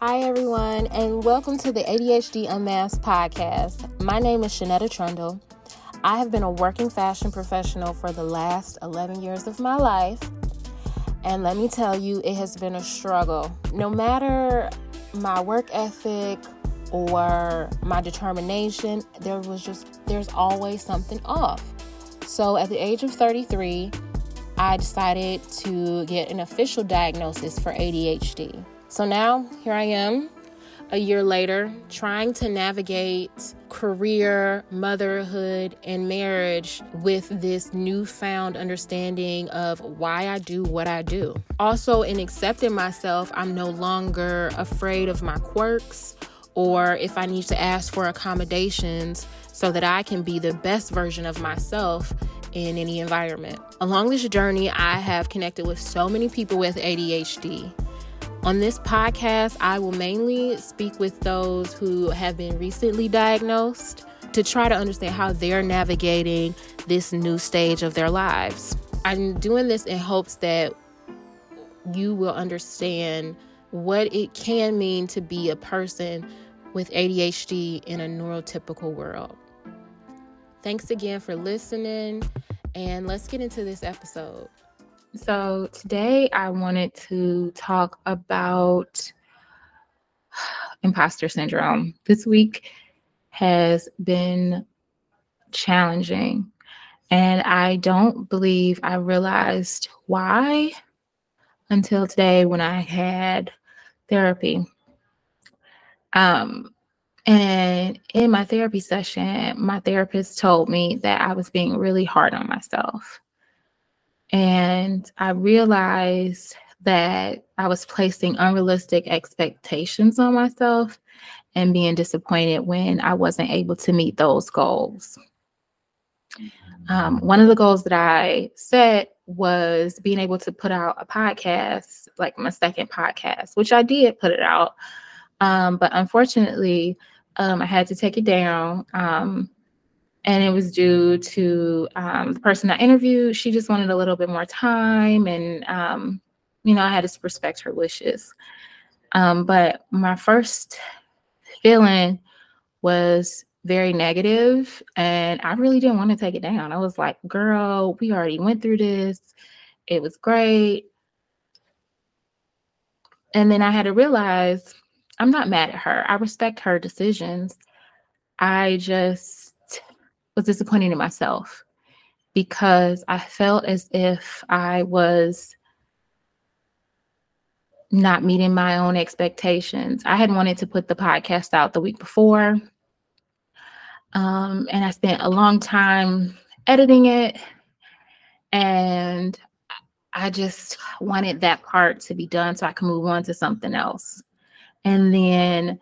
Hi, everyone, and welcome to the ADHD Unmasked podcast. My name is Shanetta Trundle. I have been a working fashion professional for the last 11 years of my life. And let me tell you, it has been a struggle. No matter my work ethic or my determination, there was just, there's always something off. So at the age of 33, I decided to get an official diagnosis for ADHD. So now here I am, a year later, trying to navigate career, motherhood, and marriage with this newfound understanding of why I do what I do. Also, in accepting myself, I'm no longer afraid of my quirks or if I need to ask for accommodations so that I can be the best version of myself in any environment. Along this journey, I have connected with so many people with ADHD. On this podcast, I will mainly speak with those who have been recently diagnosed to try to understand how they're navigating this new stage of their lives. I'm doing this in hopes that you will understand what it can mean to be a person with ADHD in a neurotypical world. Thanks again for listening, and let's get into this episode. So, today I wanted to talk about imposter syndrome. This week has been challenging, and I don't believe I realized why until today when I had therapy. Um, and in my therapy session, my therapist told me that I was being really hard on myself. And I realized that I was placing unrealistic expectations on myself and being disappointed when I wasn't able to meet those goals. Um, one of the goals that I set was being able to put out a podcast, like my second podcast, which I did put it out. Um, but unfortunately, um, I had to take it down. And it was due to um, the person I interviewed. She just wanted a little bit more time, and um, you know, I had to respect her wishes. Um, but my first feeling was very negative, and I really didn't want to take it down. I was like, "Girl, we already went through this. It was great." And then I had to realize I'm not mad at her. I respect her decisions. I just was disappointed in myself because I felt as if I was not meeting my own expectations. I had wanted to put the podcast out the week before. Um, and I spent a long time editing it. And I just wanted that part to be done so I can move on to something else. And then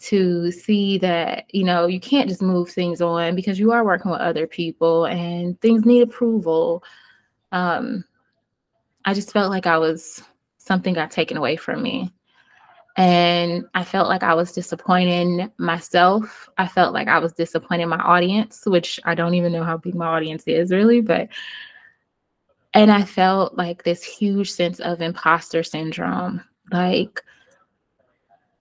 to see that you know you can't just move things on because you are working with other people and things need approval. Um i just felt like i was something got taken away from me. And i felt like i was disappointing myself. I felt like i was disappointing my audience which i don't even know how big my audience is really but and i felt like this huge sense of imposter syndrome. Like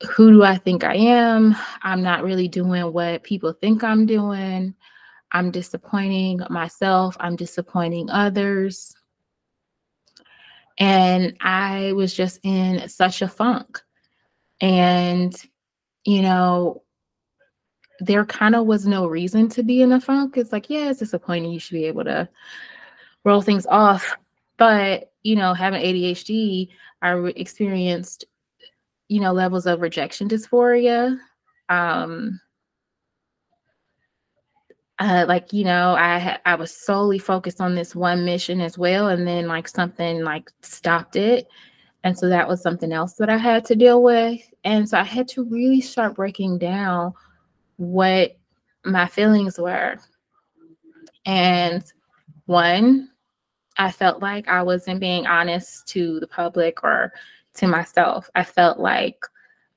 who do I think I am? I'm not really doing what people think I'm doing. I'm disappointing myself. I'm disappointing others. And I was just in such a funk. And, you know, there kind of was no reason to be in a funk. It's like, yeah, it's disappointing. You should be able to roll things off. But, you know, having ADHD, I experienced you know, levels of rejection dysphoria. Um, uh, like you know, I I was solely focused on this one mission as well, and then like something like stopped it, and so that was something else that I had to deal with, and so I had to really start breaking down what my feelings were, and one, I felt like I wasn't being honest to the public or to myself. I felt like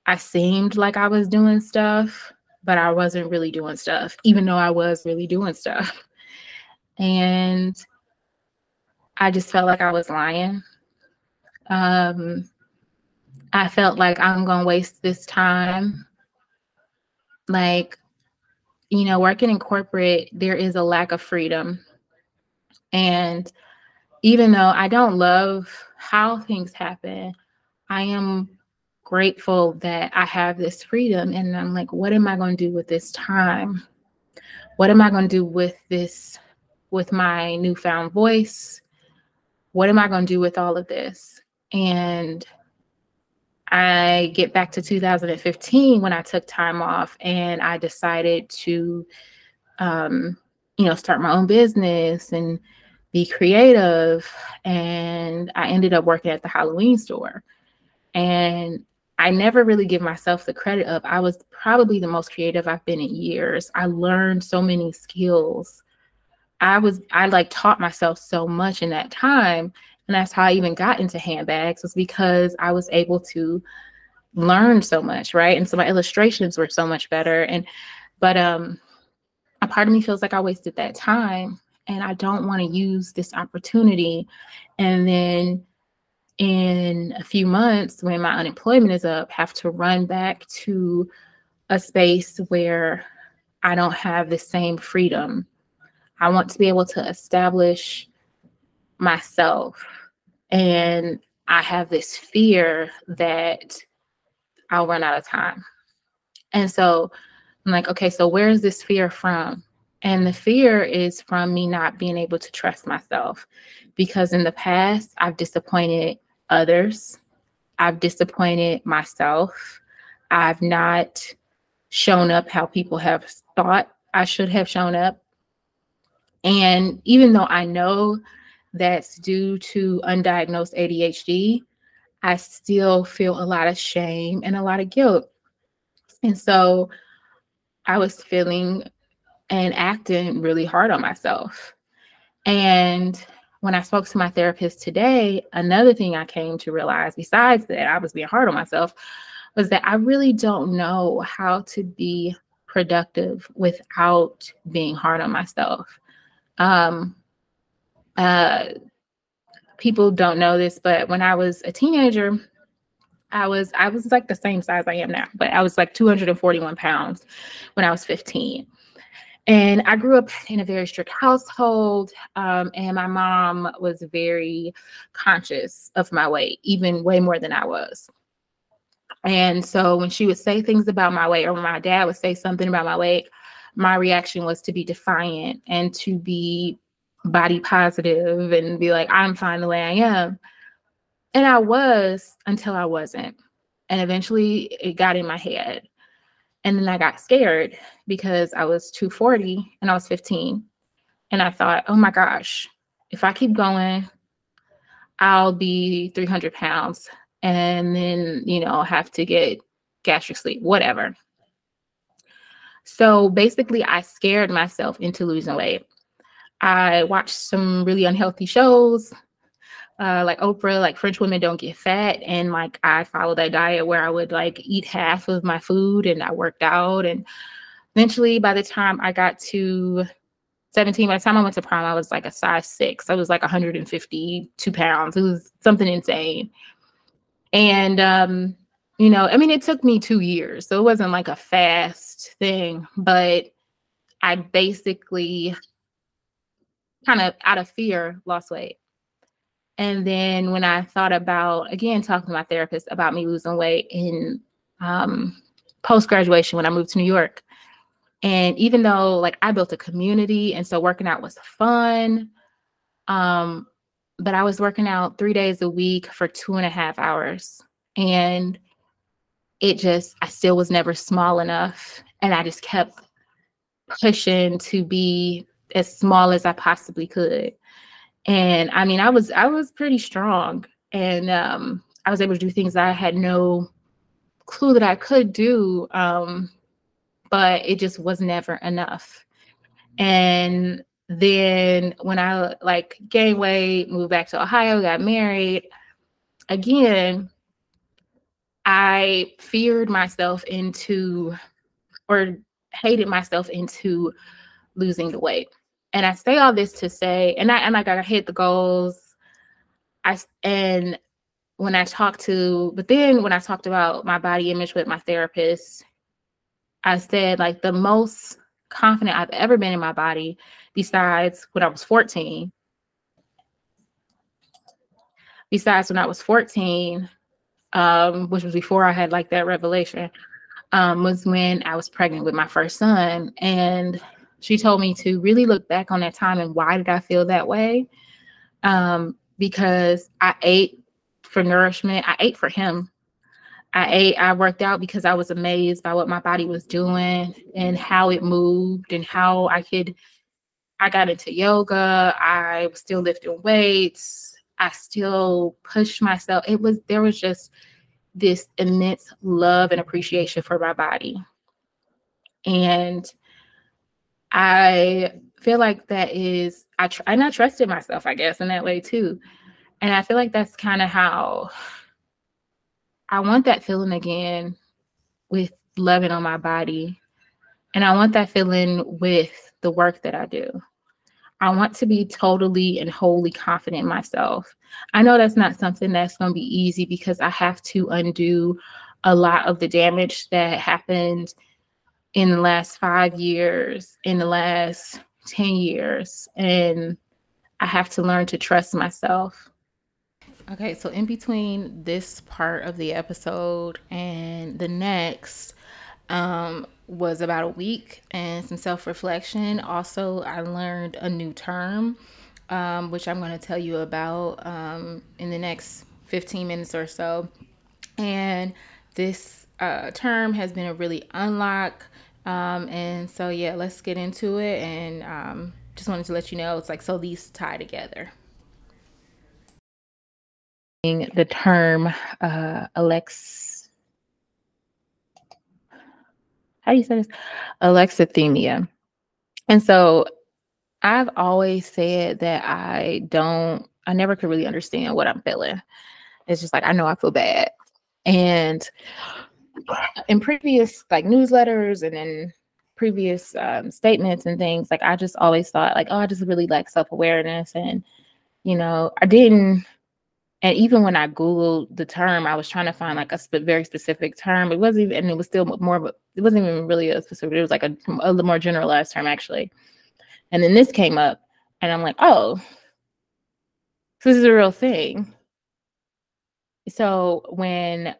I seemed like I was doing stuff, but I wasn't really doing stuff, even though I was really doing stuff. And I just felt like I was lying. Um, I felt like I'm going to waste this time. Like, you know, working in corporate, there is a lack of freedom. And even though I don't love how things happen, I am grateful that I have this freedom. And I'm like, what am I going to do with this time? What am I going to do with this, with my newfound voice? What am I going to do with all of this? And I get back to 2015 when I took time off and I decided to, um, you know, start my own business and be creative. And I ended up working at the Halloween store. And I never really give myself the credit of I was probably the most creative I've been in years. I learned so many skills. I was I like taught myself so much in that time. And that's how I even got into handbags was because I was able to learn so much, right? And so my illustrations were so much better. And but um a part of me feels like I wasted that time and I don't want to use this opportunity. And then in a few months, when my unemployment is up, have to run back to a space where I don't have the same freedom. I want to be able to establish myself. And I have this fear that I'll run out of time. And so I'm like, okay, so where is this fear from? And the fear is from me not being able to trust myself because in the past, I've disappointed others, I've disappointed myself, I've not shown up how people have thought I should have shown up. And even though I know that's due to undiagnosed ADHD, I still feel a lot of shame and a lot of guilt. And so I was feeling and acting really hard on myself. And when I spoke to my therapist today, another thing I came to realize, besides that I was being hard on myself, was that I really don't know how to be productive without being hard on myself. Um, uh, people don't know this, but when I was a teenager, I was I was like the same size I am now, but I was like 241 pounds when I was 15. And I grew up in a very strict household, um, and my mom was very conscious of my weight, even way more than I was. And so when she would say things about my weight, or when my dad would say something about my weight, my reaction was to be defiant and to be body positive and be like, I'm fine the way I am. And I was until I wasn't. And eventually it got in my head. And then I got scared because I was 240 and I was 15. And I thought, oh my gosh, if I keep going, I'll be 300 pounds and then, you know, have to get gastric sleeve, whatever. So basically, I scared myself into losing weight. I watched some really unhealthy shows uh, like Oprah, like French women don't get fat. And like I followed that diet where I would like eat half of my food and I worked out. And eventually, by the time I got to 17, by the time I went to prom, I was like a size six. I was like 152 pounds. It was something insane. And, um, you know, I mean, it took me two years. So it wasn't like a fast thing, but I basically kind of out of fear lost weight. And then when I thought about, again, talking to my therapist about me losing weight in um, post graduation when I moved to New York. And even though like I built a community and so working out was fun, um, but I was working out three days a week for two and a half hours. And it just, I still was never small enough. And I just kept pushing to be as small as I possibly could and i mean i was i was pretty strong and um i was able to do things i had no clue that i could do um but it just was never enough. And then when i like gained weight moved back to ohio got married again i feared myself into or hated myself into losing the weight and I say all this to say, and I and like I hit the goals. I and when I talked to, but then when I talked about my body image with my therapist, I said like the most confident I've ever been in my body, besides when I was 14. Besides when I was 14, um, which was before I had like that revelation, um, was when I was pregnant with my first son. And she told me to really look back on that time and why did I feel that way? Um, because I ate for nourishment, I ate for him. I ate, I worked out because I was amazed by what my body was doing and how it moved and how I could. I got into yoga. I was still lifting weights. I still pushed myself. It was, there was just this immense love and appreciation for my body. And I feel like that is, I, tr- and I trusted myself, I guess, in that way too. And I feel like that's kind of how I want that feeling again with loving on my body. And I want that feeling with the work that I do. I want to be totally and wholly confident in myself. I know that's not something that's going to be easy because I have to undo a lot of the damage that happened in the last five years, in the last 10 years. And I have to learn to trust myself. Okay, so in between this part of the episode and the next um, was about a week and some self reflection. Also, I learned a new term, um, which I'm going to tell you about um, in the next 15 minutes or so. And this uh, term has been a really unlock. Um, and so, yeah, let's get into it. And um, just wanted to let you know it's like, so these tie together the term uh, Alex. How do you say this? Alexithymia. And so I've always said that I don't, I never could really understand what I'm feeling. It's just like, I know I feel bad. And in previous like newsletters and in previous um, statements and things, like I just always thought like, oh, I just really like self-awareness. And, you know, I didn't and even when I Googled the term, I was trying to find like a sp- very specific term. It wasn't even, and it was still more of a, it wasn't even really a specific, it was like a, a more generalized term actually. And then this came up, and I'm like, oh, so this is a real thing. So when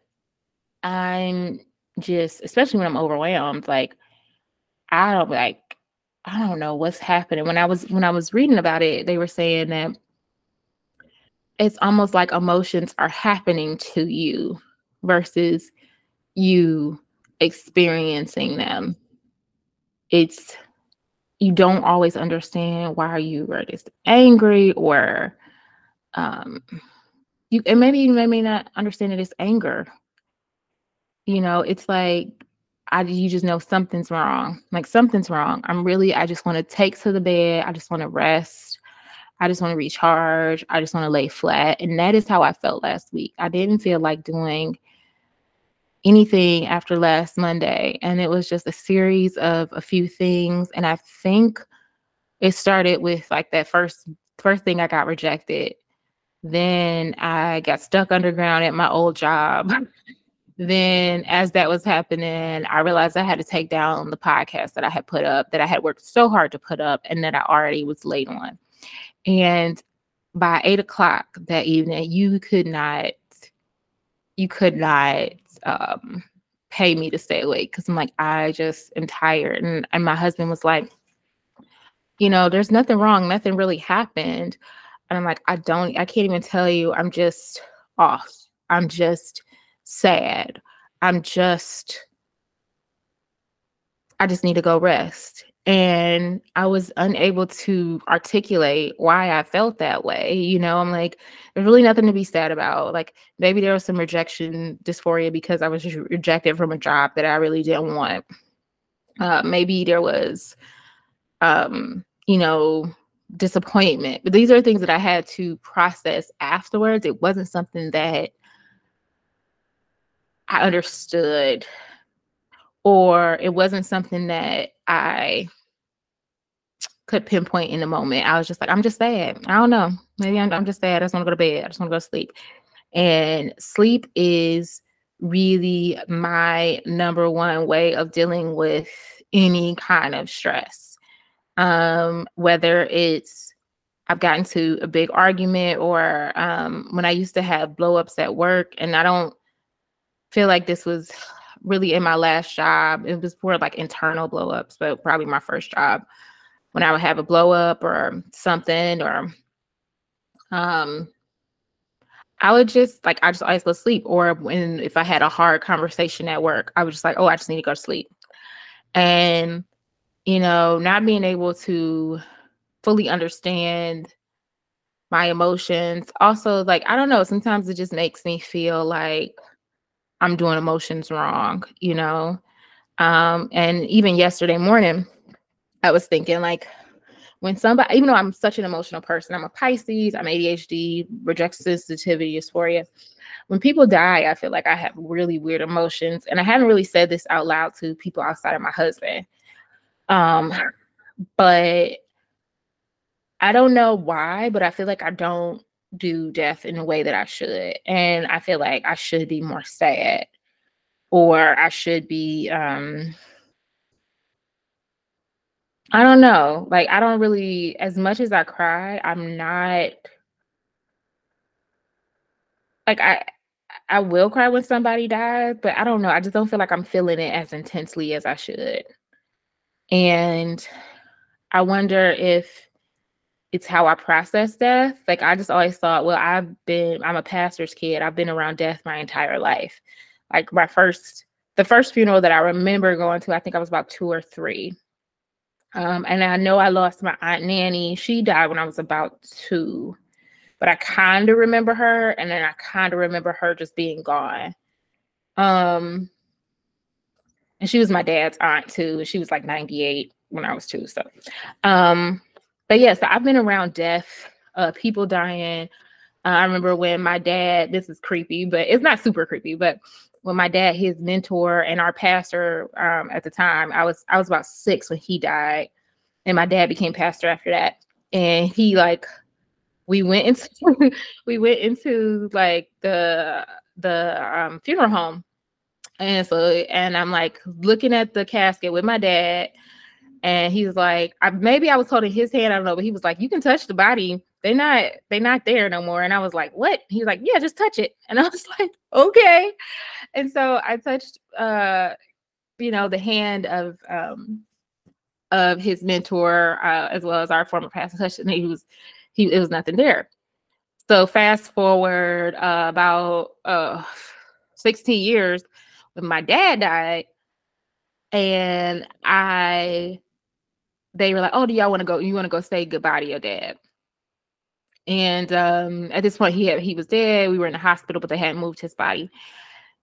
I'm just, especially when I'm overwhelmed, like, I don't like, I don't know what's happening. When I was when I was reading about it, they were saying that it's almost like emotions are happening to you versus you experiencing them. It's you don't always understand why you are just angry or um you and maybe you may not understand it as anger. You know, it's like I you just know something's wrong. Like something's wrong. I'm really I just want to take to the bed. I just want to rest. I just want to recharge. I just want to lay flat. And that is how I felt last week. I didn't feel like doing anything after last Monday. And it was just a series of a few things. And I think it started with like that first first thing I got rejected. Then I got stuck underground at my old job. then as that was happening, I realized I had to take down the podcast that I had put up that I had worked so hard to put up and that I already was late on. And by eight o'clock that evening, you could not, you could not um, pay me to stay awake because I'm like, I just am tired. And, and my husband was like, you know, there's nothing wrong, nothing really happened. And I'm like, I don't, I can't even tell you, I'm just off. I'm just sad. I'm just, I just need to go rest and I was unable to articulate why I felt that way. You know, I'm like, there's really nothing to be sad about. Like, maybe there was some rejection dysphoria because I was rejected from a job that I really didn't want. Uh, maybe there was, um, you know, disappointment. But these are things that I had to process afterwards. It wasn't something that I understood or it wasn't something that I could pinpoint in the moment. I was just like, I'm just sad. I don't know. Maybe I'm, I'm just sad. I just want to go to bed. I just want to go to sleep. And sleep is really my number one way of dealing with any kind of stress. Um, whether it's I've gotten to a big argument or um, when I used to have blowups at work, and I don't feel like this was really in my last job. It was more like internal blowups, but probably my first job when I would have a blow up or something, or um, I would just like I just always go to sleep. Or when if I had a hard conversation at work, I was just like, oh, I just need to go to sleep. And you know, not being able to fully understand my emotions. Also, like I don't know, sometimes it just makes me feel like I'm doing emotions wrong, you know. Um, and even yesterday morning, I was thinking like when somebody, even though I'm such an emotional person, I'm a Pisces, I'm ADHD, reject sensitivity dysphoria. When people die, I feel like I have really weird emotions. And I haven't really said this out loud to people outside of my husband. Um, but I don't know why, but I feel like I don't do death in a way that I should. And I feel like I should be more sad or I should be um I don't know. Like I don't really as much as I cry, I'm not like I I will cry when somebody dies, but I don't know. I just don't feel like I'm feeling it as intensely as I should. And I wonder if it's how I process death. Like I just always thought, well, I've been I'm a pastor's kid. I've been around death my entire life. Like my first the first funeral that I remember going to, I think I was about 2 or 3. Um, and I know I lost my aunt Nanny. She died when I was about 2. But I kind of remember her and then I kind of remember her just being gone. Um and she was my dad's aunt too. She was like 98 when I was 2, so um but yes, yeah, so I've been around death, uh, people dying. Uh, I remember when my dad, this is creepy, but it's not super creepy, but when my dad, his mentor and our pastor um, at the time, I was I was about six when he died, and my dad became pastor after that. And he like, we went into we went into like the the um, funeral home, and so and I'm like looking at the casket with my dad, and he's like, I, maybe I was holding his hand, I don't know, but he was like, you can touch the body. They're not, they're not there no more. And I was like, what? He's like, yeah, just touch it. And I was like, okay. And so I touched, uh, you know, the hand of, um, of his mentor, uh, as well as our former pastor, and he was, he, it was nothing there. So fast forward uh, about uh, 16 years when my dad died, and I they were like, "Oh, do y'all want to go? You want to go say goodbye to your dad?" And um, at this point, he had, he was dead. We were in the hospital, but they hadn't moved his body.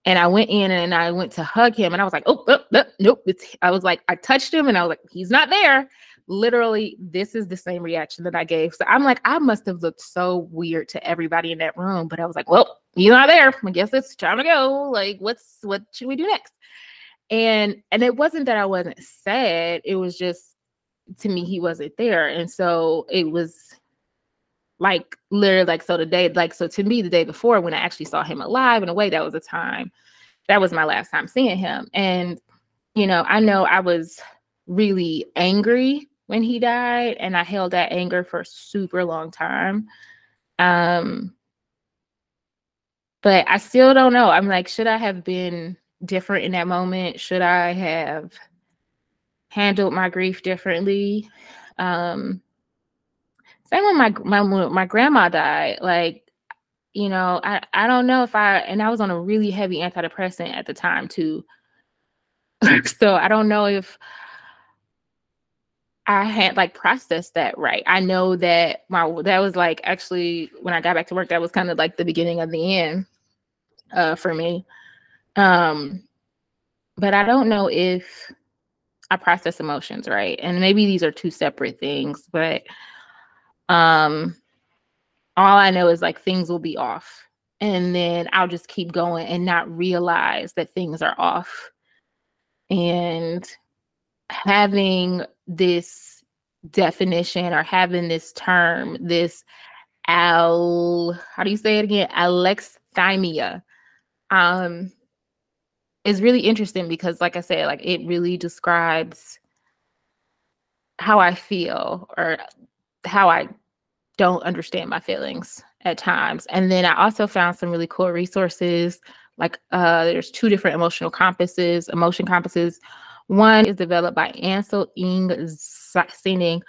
And I went in and I went to hug him, and I was like, "Oh, oh, oh nope!" It's, I was like, I touched him, and I was like, "He's not there." Literally, this is the same reaction that I gave. So I'm like, I must have looked so weird to everybody in that room, but I was like, "Well, he's not there. I guess it's time to go. Like, what's what should we do next?" And and it wasn't that I wasn't sad. It was just to me he wasn't there. And so it was like literally like so the day like so to me the day before when i actually saw him alive in a way that was a time that was my last time seeing him. And you know i know i was really angry when he died and i held that anger for a super long time. Um but i still don't know. I'm like should i have been different in that moment? Should i have handled my grief differently. Um, same when my my my grandma died. Like, you know, I I don't know if I and I was on a really heavy antidepressant at the time too. so I don't know if I had like processed that right. I know that my that was like actually when I got back to work, that was kind of like the beginning of the end uh for me. Um but I don't know if I process emotions, right? And maybe these are two separate things, but um all I know is like things will be off. And then I'll just keep going and not realize that things are off. And having this definition or having this term, this al how do you say it again? Alex thymia. Um, is really interesting because, like I said, like it really describes how I feel or how I don't understand my feelings at times. And then I also found some really cool resources. Like uh, there's two different emotional compasses, emotion compasses. One is developed by Ansel Ing Singh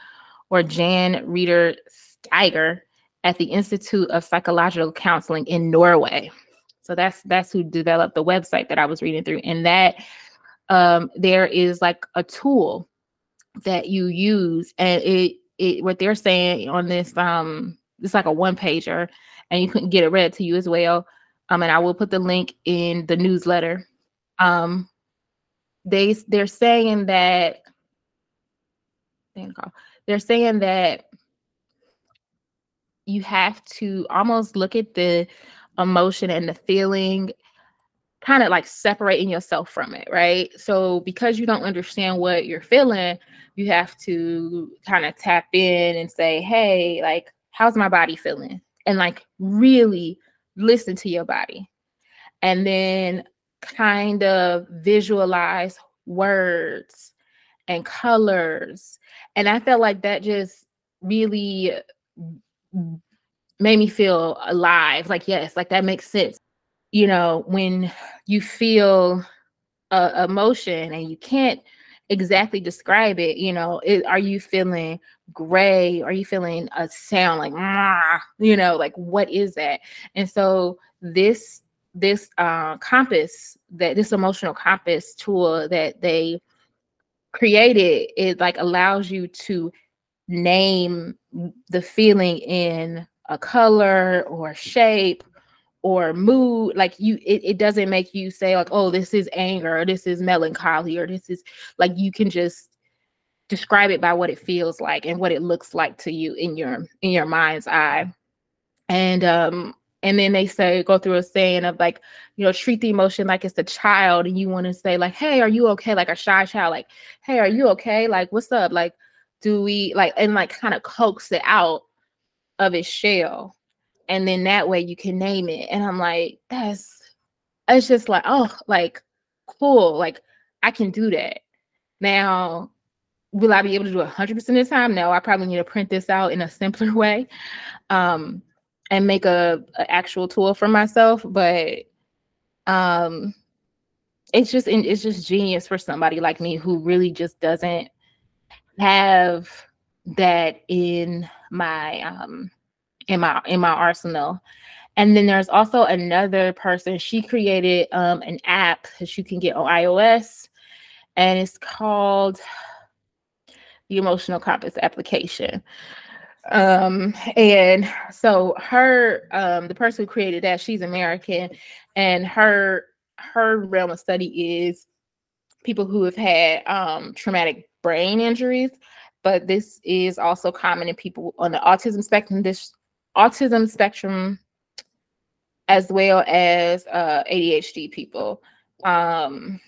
or Jan Reeder Steiger at the Institute of Psychological Counseling in Norway. So that's that's who developed the website that I was reading through. And that um, there is like a tool that you use, and it it what they're saying on this um it's like a one pager, and you can get it read to you as well. Um, and I will put the link in the newsletter. Um, they they're saying that they're saying that you have to almost look at the emotion and the feeling kind of like separating yourself from it, right? So because you don't understand what you're feeling, you have to kind of tap in and say, "Hey, like how's my body feeling?" and like really listen to your body. And then kind of visualize words and colors. And I felt like that just really made me feel alive. Like, yes, like that makes sense. You know, when you feel a emotion and you can't exactly describe it, you know, it, are you feeling gray? Are you feeling a sound like, you know, like what is that? And so this this uh, compass that this emotional compass tool that they created it like allows you to name the feeling in a color or shape or mood like you it, it doesn't make you say like oh this is anger or this is melancholy or this is like you can just describe it by what it feels like and what it looks like to you in your in your mind's eye. And um and then they say go through a saying of like you know treat the emotion like it's a child and you want to say like hey are you okay? Like a shy child like hey are you okay? Like what's up? Like do we like and like kind of coax it out of its shell and then that way you can name it. And i'm like that's it's just like oh like cool like i can do that. Now will i be able to do 100% of the time? No i probably need to print this out in a simpler way um and make a, a actual tool for myself but um it's just it's just genius for somebody like me who really just doesn't have that in my um in my in my arsenal. And then there's also another person. She created um an app that you can get on ios and it's called the emotional compass application. Um and so her um the person who created that she's american and her her realm of study is people who have had um traumatic brain injuries but this is also common in people on the autism spectrum this autism spectrum as well as uh, ADHD people. Um,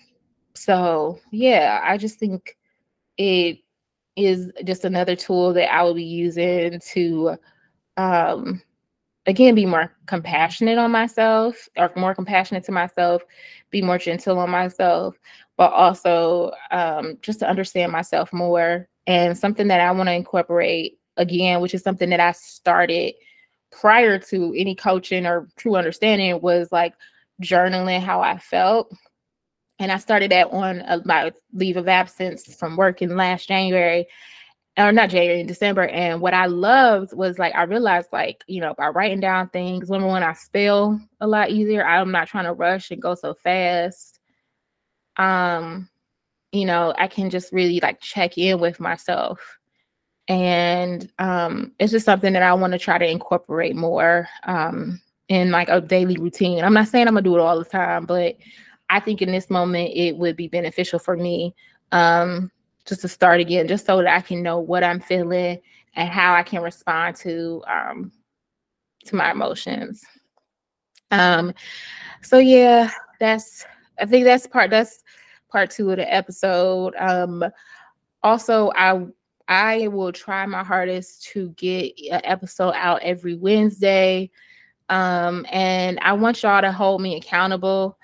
so yeah, I just think it is just another tool that I will be using to um, again be more compassionate on myself or more compassionate to myself, be more gentle on myself, but also um, just to understand myself more. And something that I want to incorporate again, which is something that I started prior to any coaching or true understanding was like journaling how I felt. And I started that on a, my leave of absence from work in last January, or not January, in December. And what I loved was like, I realized, like, you know, by writing down things, number one, I spell a lot easier. I'm not trying to rush and go so fast. Um, you know, I can just really like check in with myself and um, it's just something that I want to try to incorporate more um, in like a daily routine. I'm not saying I'm gonna do it all the time, but I think in this moment it would be beneficial for me um, just to start again, just so that I can know what I'm feeling and how I can respond to um, to my emotions. Um, so yeah, that's I think that's part that's part two of the episode. Um, also, I I will try my hardest to get an episode out every Wednesday. Um, and I want y'all to hold me accountable.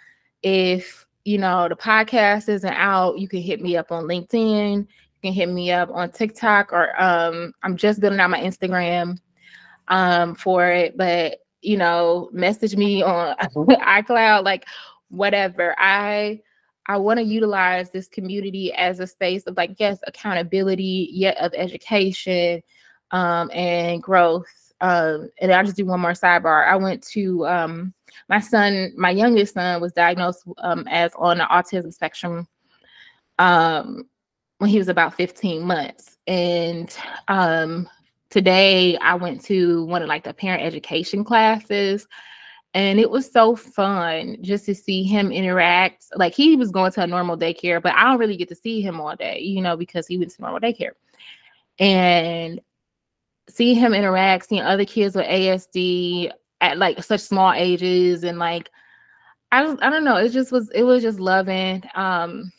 If you know the podcast isn't out, you can hit me up on LinkedIn. You can hit me up on TikTok, or um, I'm just building out my Instagram um, for it. But you know, message me on iCloud, like whatever. I I want to utilize this community as a space of like yes, accountability, yet of education um, and growth. Um, and I'll just do one more sidebar. I went to um, my son, my youngest son was diagnosed um, as on the autism spectrum um, when he was about 15 months. And um, today I went to one of like the parent education classes and it was so fun just to see him interact. Like he was going to a normal daycare, but I don't really get to see him all day, you know, because he went to normal daycare. And see him interact, seeing other kids with ASD at like such small ages and like I I don't know, it just was it was just loving. Um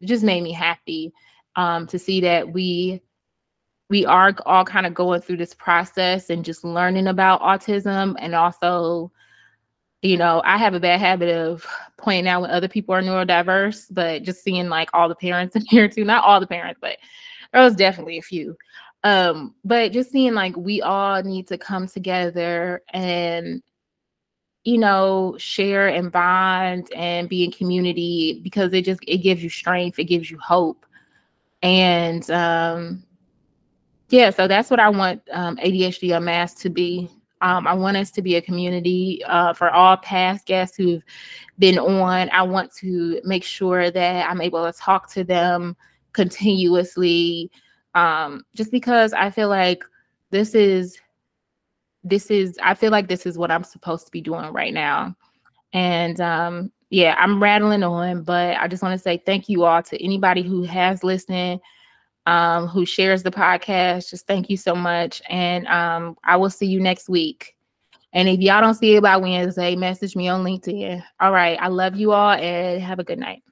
it just made me happy um to see that we we are all kind of going through this process and just learning about autism and also you know i have a bad habit of pointing out when other people are neurodiverse but just seeing like all the parents in here too not all the parents but there was definitely a few um but just seeing like we all need to come together and you know share and bond and be in community because it just it gives you strength it gives you hope and um yeah, so that's what I want um, ADHD Unmasked to be. Um, I want us to be a community uh, for all past guests who've been on. I want to make sure that I'm able to talk to them continuously, um, just because I feel like this is this is I feel like this is what I'm supposed to be doing right now. And um, yeah, I'm rattling on, but I just want to say thank you all to anybody who has listened um, who shares the podcast. Just thank you so much. And um, I will see you next week. And if y'all don't see it by Wednesday, message me on LinkedIn. All right. I love you all and have a good night.